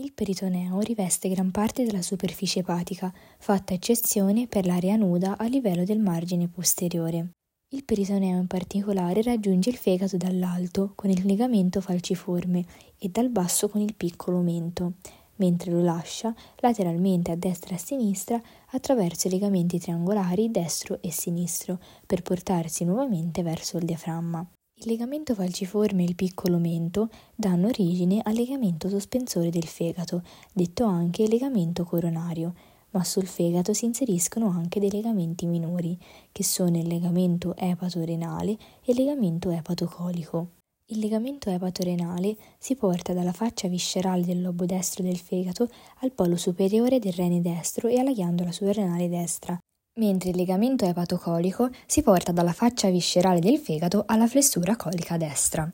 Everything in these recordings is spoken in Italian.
Il peritoneo riveste gran parte della superficie epatica, fatta eccezione per l'area nuda a livello del margine posteriore. Il peritoneo in particolare raggiunge il fegato dall'alto con il legamento falciforme e dal basso con il piccolo mento, mentre lo lascia lateralmente a destra e a sinistra attraverso i legamenti triangolari destro e sinistro per portarsi nuovamente verso il diaframma. Il legamento falciforme e il piccolo mento danno origine al legamento sospensore del fegato, detto anche legamento coronario, ma sul fegato si inseriscono anche dei legamenti minori, che sono il legamento epato-renale e il legamento epatocolico. Il legamento epato-renale si porta dalla faccia viscerale del lobo destro del fegato al polo superiore del rene destro e alla ghiandola surrenale destra, mentre il legamento epatocolico si porta dalla faccia viscerale del fegato alla flessura colica destra.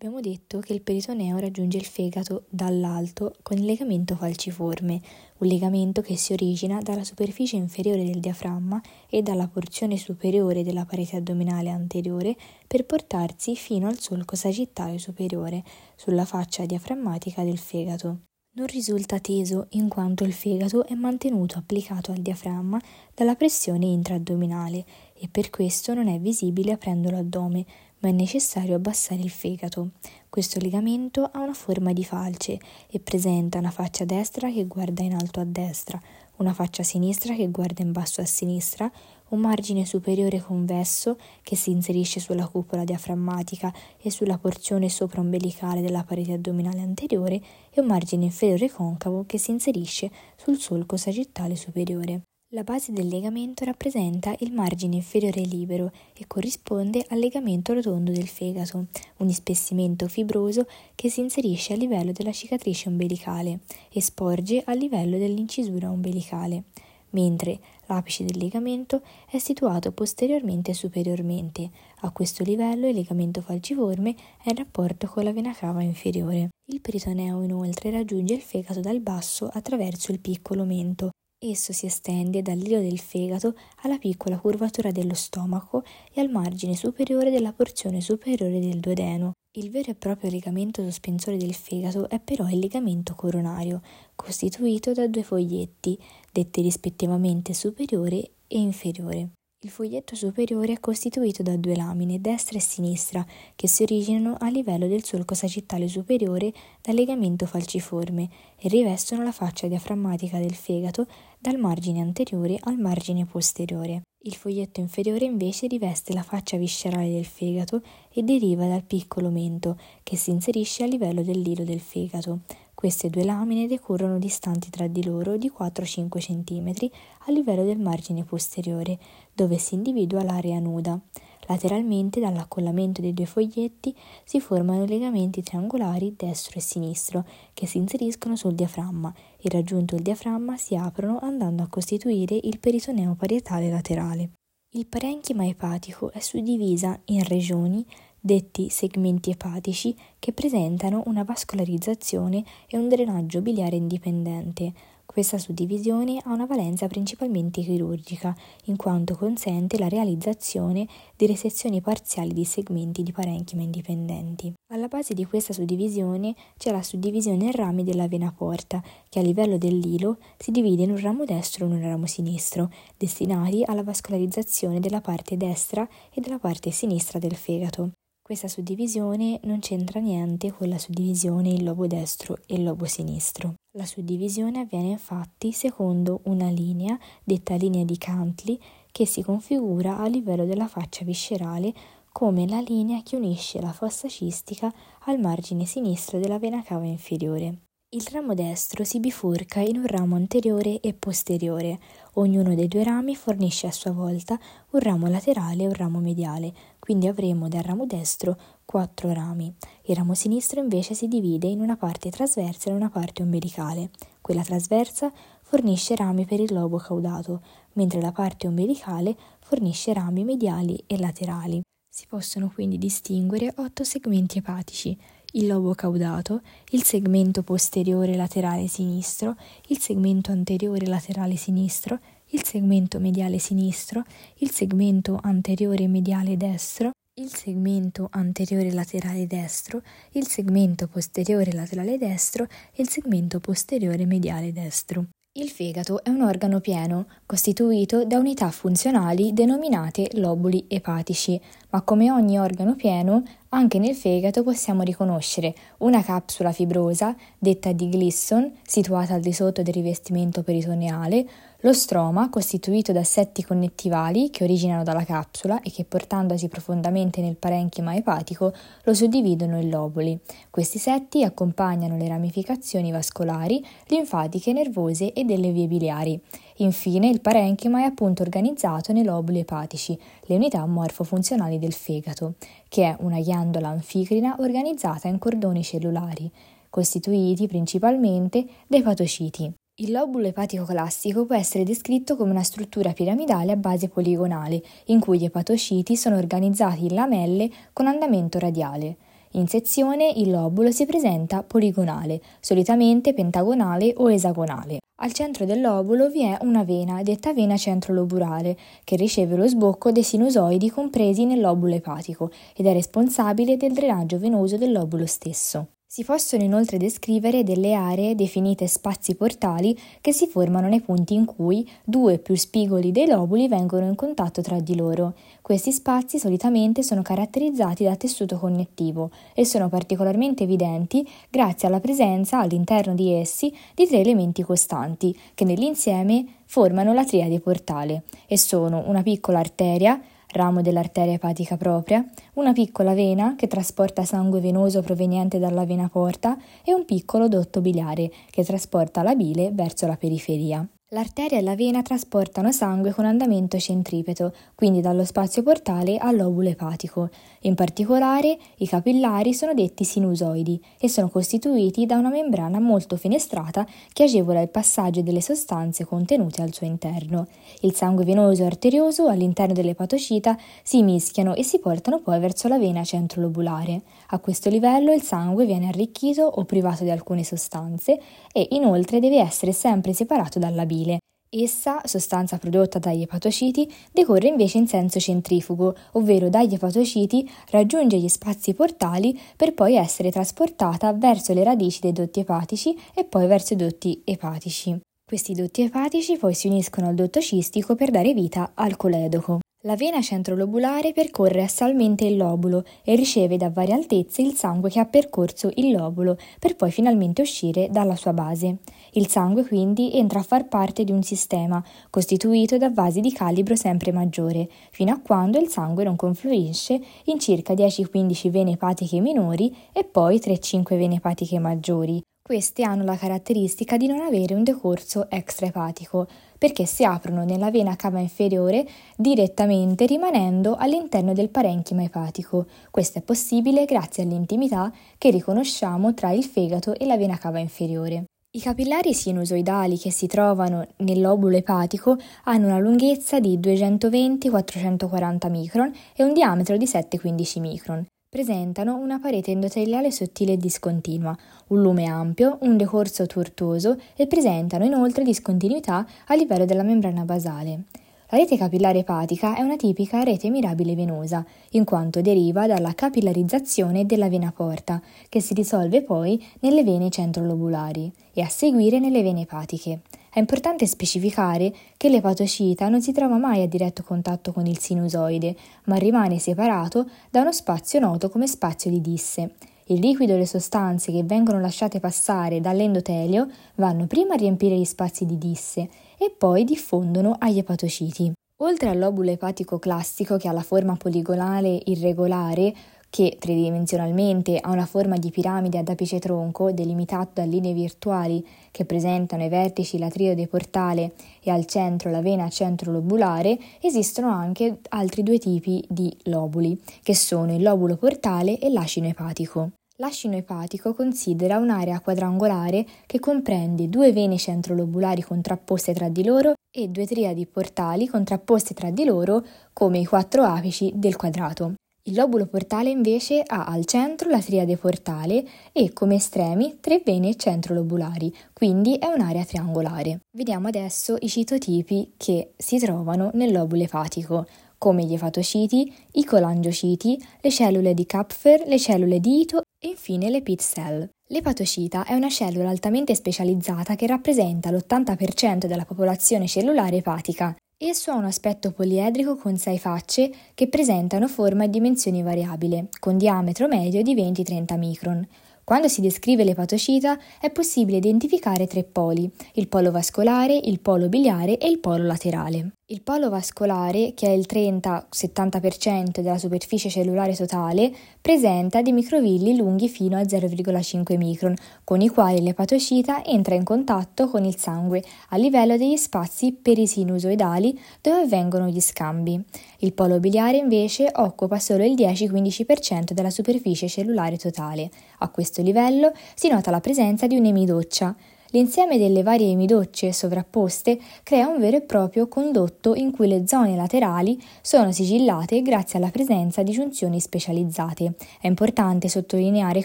Abbiamo detto che il peritoneo raggiunge il fegato dall'alto con il legamento falciforme, un legamento che si origina dalla superficie inferiore del diaframma e dalla porzione superiore della parete addominale anteriore per portarsi fino al solco sagittale superiore, sulla faccia diaframmatica del fegato non risulta teso in quanto il fegato è mantenuto applicato al diaframma dalla pressione intraaddominale e per questo non è visibile aprendo l'addome, ma è necessario abbassare il fegato. Questo legamento ha una forma di falce e presenta una faccia destra che guarda in alto a destra, una faccia sinistra che guarda in basso a sinistra, un margine superiore convesso che si inserisce sulla cupola diaframmatica e sulla porzione sopraombelicale della parete addominale anteriore e un margine inferiore concavo che si inserisce sul solco sagittale superiore. La base del legamento rappresenta il margine inferiore libero e corrisponde al legamento rotondo del fegato, un ispessimento fibroso che si inserisce a livello della cicatrice ombelicale e sporge a livello dell'incisura ombelicale, mentre l'apice del legamento è situato posteriormente e superiormente. A questo livello il legamento falciforme è in rapporto con la vena cava inferiore. Il peritoneo inoltre raggiunge il fegato dal basso attraverso il piccolo mento Esso si estende dall'ilo del fegato alla piccola curvatura dello stomaco e al margine superiore della porzione superiore del duodeno. Il vero e proprio legamento sospensore del fegato è però il legamento coronario, costituito da due foglietti, detti rispettivamente superiore e inferiore. Il foglietto superiore è costituito da due lamine, destra e sinistra, che si originano a livello del solco sagittale superiore dal legamento falciforme e rivestono la faccia diaframmatica del fegato dal margine anteriore al margine posteriore. Il foglietto inferiore invece riveste la faccia viscerale del fegato e deriva dal piccolo mento, che si inserisce a livello dell'ilo del fegato. Queste due lamine decorrono distanti tra di loro di 4-5 cm a livello del margine posteriore, dove si individua l'area nuda. Lateralmente dall'accollamento dei due foglietti si formano legamenti triangolari destro e sinistro che si inseriscono sul diaframma e raggiunto il diaframma si aprono andando a costituire il peritoneo parietale laterale. Il parenchima epatico è suddivisa in regioni detti segmenti epatici che presentano una vascolarizzazione e un drenaggio biliare indipendente. Questa suddivisione ha una valenza principalmente chirurgica, in quanto consente la realizzazione di resezioni parziali di segmenti di parenchima indipendenti. Alla base di questa suddivisione c'è la suddivisione in rami della vena porta, che a livello dell'ilo si divide in un ramo destro e un ramo sinistro, destinati alla vascolarizzazione della parte destra e della parte sinistra del fegato. Questa suddivisione non c'entra niente con la suddivisione in lobo destro e lobo sinistro. La suddivisione avviene infatti secondo una linea, detta linea di Cantley, che si configura a livello della faccia viscerale come la linea che unisce la fossa cistica al margine sinistro della vena cava inferiore. Il ramo destro si bifurca in un ramo anteriore e posteriore. Ognuno dei due rami fornisce a sua volta un ramo laterale e un ramo mediale, quindi avremo dal ramo destro quattro rami. Il ramo sinistro invece si divide in una parte trasversa e una parte ombelicale. Quella trasversa fornisce rami per il lobo caudato, mentre la parte ombelicale fornisce rami mediali e laterali. Si possono quindi distinguere otto segmenti epatici il lobo caudato, il segmento posteriore laterale sinistro, il segmento anteriore laterale sinistro, il segmento mediale sinistro, il segmento anteriore mediale destro, il segmento anteriore laterale destro, il segmento posteriore laterale destro e il segmento posteriore mediale destro. Il fegato è un organo pieno, costituito da unità funzionali denominate lobuli epatici, ma come ogni organo pieno, anche nel fegato possiamo riconoscere una capsula fibrosa, detta di Glisson, situata al di sotto del rivestimento peritoneale, lo stroma, costituito da setti connettivali che originano dalla capsula e che portandosi profondamente nel parenchima epatico lo suddividono in lobuli. Questi setti accompagnano le ramificazioni vascolari, linfatiche, nervose e delle vie biliari. Infine, il parenchima è appunto organizzato nei lobuli epatici, le unità morfofunzionali del fegato, che è una ghiandola anficrina organizzata in cordoni cellulari, costituiti principalmente da epatociti. Il lobulo epatico classico può essere descritto come una struttura piramidale a base poligonale, in cui gli epatociti sono organizzati in lamelle con andamento radiale. In sezione il lobulo si presenta poligonale, solitamente pentagonale o esagonale. Al centro del lobulo vi è una vena, detta vena centrolobulare, che riceve lo sbocco dei sinusoidi compresi nel lobulo epatico ed è responsabile del drenaggio venoso del lobulo stesso. Si possono inoltre descrivere delle aree definite spazi portali che si formano nei punti in cui due o più spigoli dei lobuli vengono in contatto tra di loro. Questi spazi solitamente sono caratterizzati da tessuto connettivo e sono particolarmente evidenti grazie alla presenza all'interno di essi di tre elementi costanti che nell'insieme formano la triade portale e sono una piccola arteria, ramo dell'arteria epatica propria, una piccola vena che trasporta sangue venoso proveniente dalla vena porta e un piccolo dotto biliare che trasporta la bile verso la periferia. L'arteria e la vena trasportano sangue con andamento centripeto, quindi dallo spazio portale al lobulo epatico. In particolare, i capillari sono detti sinusoidi e sono costituiti da una membrana molto fenestrata che agevola il passaggio delle sostanze contenute al suo interno. Il sangue venoso e arterioso all'interno dell'epatocita si mischiano e si portano poi verso la vena centrolobulare. A questo livello il sangue viene arricchito o privato di alcune sostanze e inoltre deve essere sempre separato dalla bile bile. Essa, sostanza prodotta dagli epatociti, decorre invece in senso centrifugo, ovvero dagli epatociti raggiunge gli spazi portali per poi essere trasportata verso le radici dei dotti epatici e poi verso i dotti epatici. Questi dotti epatici poi si uniscono al dotto cistico per dare vita al coledoco. La vena centrolobulare percorre assalmente il lobulo e riceve da varie altezze il sangue che ha percorso il lobulo per poi finalmente uscire dalla sua base. Il sangue quindi entra a far parte di un sistema costituito da vasi di calibro sempre maggiore, fino a quando il sangue non confluisce in circa 10-15 vene epatiche minori e poi 3-5 vene epatiche maggiori. Queste hanno la caratteristica di non avere un decorso extraepatico, perché si aprono nella vena cava inferiore direttamente rimanendo all'interno del parenchima epatico. Questo è possibile grazie all'intimità che riconosciamo tra il fegato e la vena cava inferiore. I capillari sinusoidali che si trovano nel lobulo epatico hanno una lunghezza di 220-440 micron e un diametro di 7-15 micron. Presentano una parete endoteliale sottile e discontinua, un lume ampio, un decorso tortuoso e presentano inoltre discontinuità a livello della membrana basale. La rete capillare epatica è una tipica rete mirabile venosa, in quanto deriva dalla capillarizzazione della vena porta, che si risolve poi nelle vene centrolobulari e a seguire nelle vene epatiche. È importante specificare che l'epatocita non si trova mai a diretto contatto con il sinusoide, ma rimane separato da uno spazio noto come spazio di disse. Il liquido e le sostanze che vengono lasciate passare dall'endotelio vanno prima a riempire gli spazi di disse e poi diffondono agli epatociti. Oltre al lobulo epatico classico che ha la forma poligonale irregolare, che tridimensionalmente ha una forma di piramide ad apice tronco delimitato da linee virtuali che presentano ai vertici la triade portale e al centro la vena centrolobulare, esistono anche altri due tipi di lobuli, che sono il lobulo portale e l'acino epatico. L'acino epatico considera un'area quadrangolare che comprende due vene centrolobulari contrapposte tra di loro e due triadi portali contrapposte tra di loro come i quattro apici del quadrato. Il lobulo portale invece ha al centro la triade portale e come estremi tre vene centrolobulari, quindi è un'area triangolare. Vediamo adesso i citotipi che si trovano nel lobulo epatico. Come gli epatociti, i colangiociti, le cellule di Kupfer, le cellule di Ito e infine le pit cell. L'epatocita è una cellula altamente specializzata che rappresenta l'80% della popolazione cellulare epatica. Esso ha un aspetto poliedrico con sei facce che presentano forma e dimensioni variabili, con diametro medio di 20-30 micron. Quando si descrive l'epatocita è possibile identificare tre poli, il polo vascolare, il polo biliare e il polo laterale. Il polo vascolare, che è il 30-70% della superficie cellulare totale, presenta dei microvilli lunghi fino a 0,5 micron, con i quali l'epatocita entra in contatto con il sangue a livello degli spazi perisinusoidali dove avvengono gli scambi. Il polo biliare invece occupa solo il 10-15% della superficie cellulare totale. A questo livello si nota la presenza di un'emidoccia, L'insieme delle varie emidocce sovrapposte crea un vero e proprio condotto in cui le zone laterali sono sigillate grazie alla presenza di giunzioni specializzate. È importante sottolineare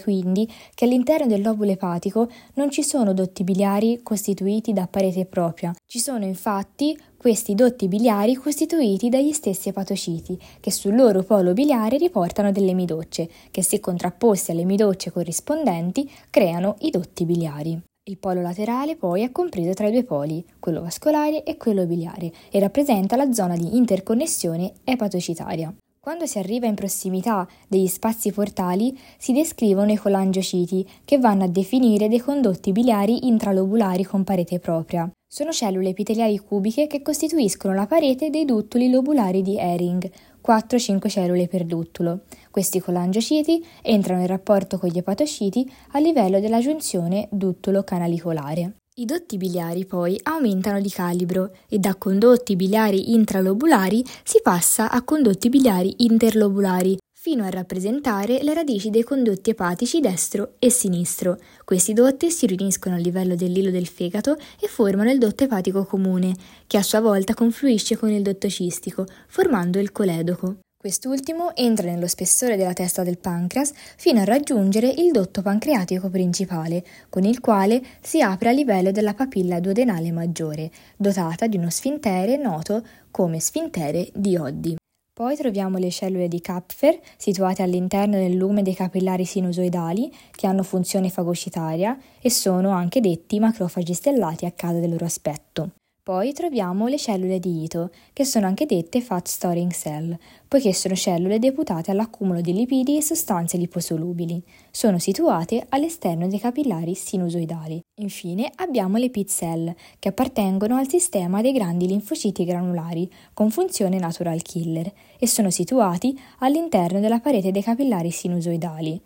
quindi che all'interno del lobulo epatico non ci sono dotti biliari costituiti da parete propria, ci sono infatti questi dotti biliari costituiti dagli stessi epatociti, che sul loro polo biliare riportano delle midocce, che se contrapposti alle midocce corrispondenti creano i dotti biliari. Il polo laterale poi è compreso tra i due poli, quello vascolare e quello biliare, e rappresenta la zona di interconnessione epatocitaria. Quando si arriva in prossimità degli spazi portali si descrivono i colangiociti, che vanno a definire dei condotti biliari intralobulari con parete propria. Sono cellule epiteliali cubiche che costituiscono la parete dei duttuli lobulari di Hering, 4-5 cellule per duttulo. Questi colangiociti entrano in rapporto con gli epatociti a livello della giunzione duttulo-canalicolare. I dotti biliari poi aumentano di calibro e da condotti biliari intralobulari si passa a condotti biliari interlobulari, fino a rappresentare le radici dei condotti epatici destro e sinistro. Questi dotti si riuniscono a livello dell'ilo del fegato e formano il dotto epatico comune, che a sua volta confluisce con il dotto cistico, formando il coledoco. Quest'ultimo entra nello spessore della testa del pancreas fino a raggiungere il dotto pancreatico principale, con il quale si apre a livello della papilla duodenale maggiore, dotata di uno sfintere noto come sfintere di Oddi. Poi troviamo le cellule di Kapfer, situate all'interno del lume dei capillari sinusoidali, che hanno funzione fagocitaria e sono anche detti macrofagi stellati a causa del loro aspetto. Poi troviamo le cellule di Ito, che sono anche dette fat storing cell, poiché sono cellule deputate all'accumulo di lipidi e sostanze liposolubili. Sono situate all'esterno dei capillari sinusoidali. Infine abbiamo le pit cell, che appartengono al sistema dei grandi linfociti granulari, con funzione natural killer, e sono situati all'interno della parete dei capillari sinusoidali.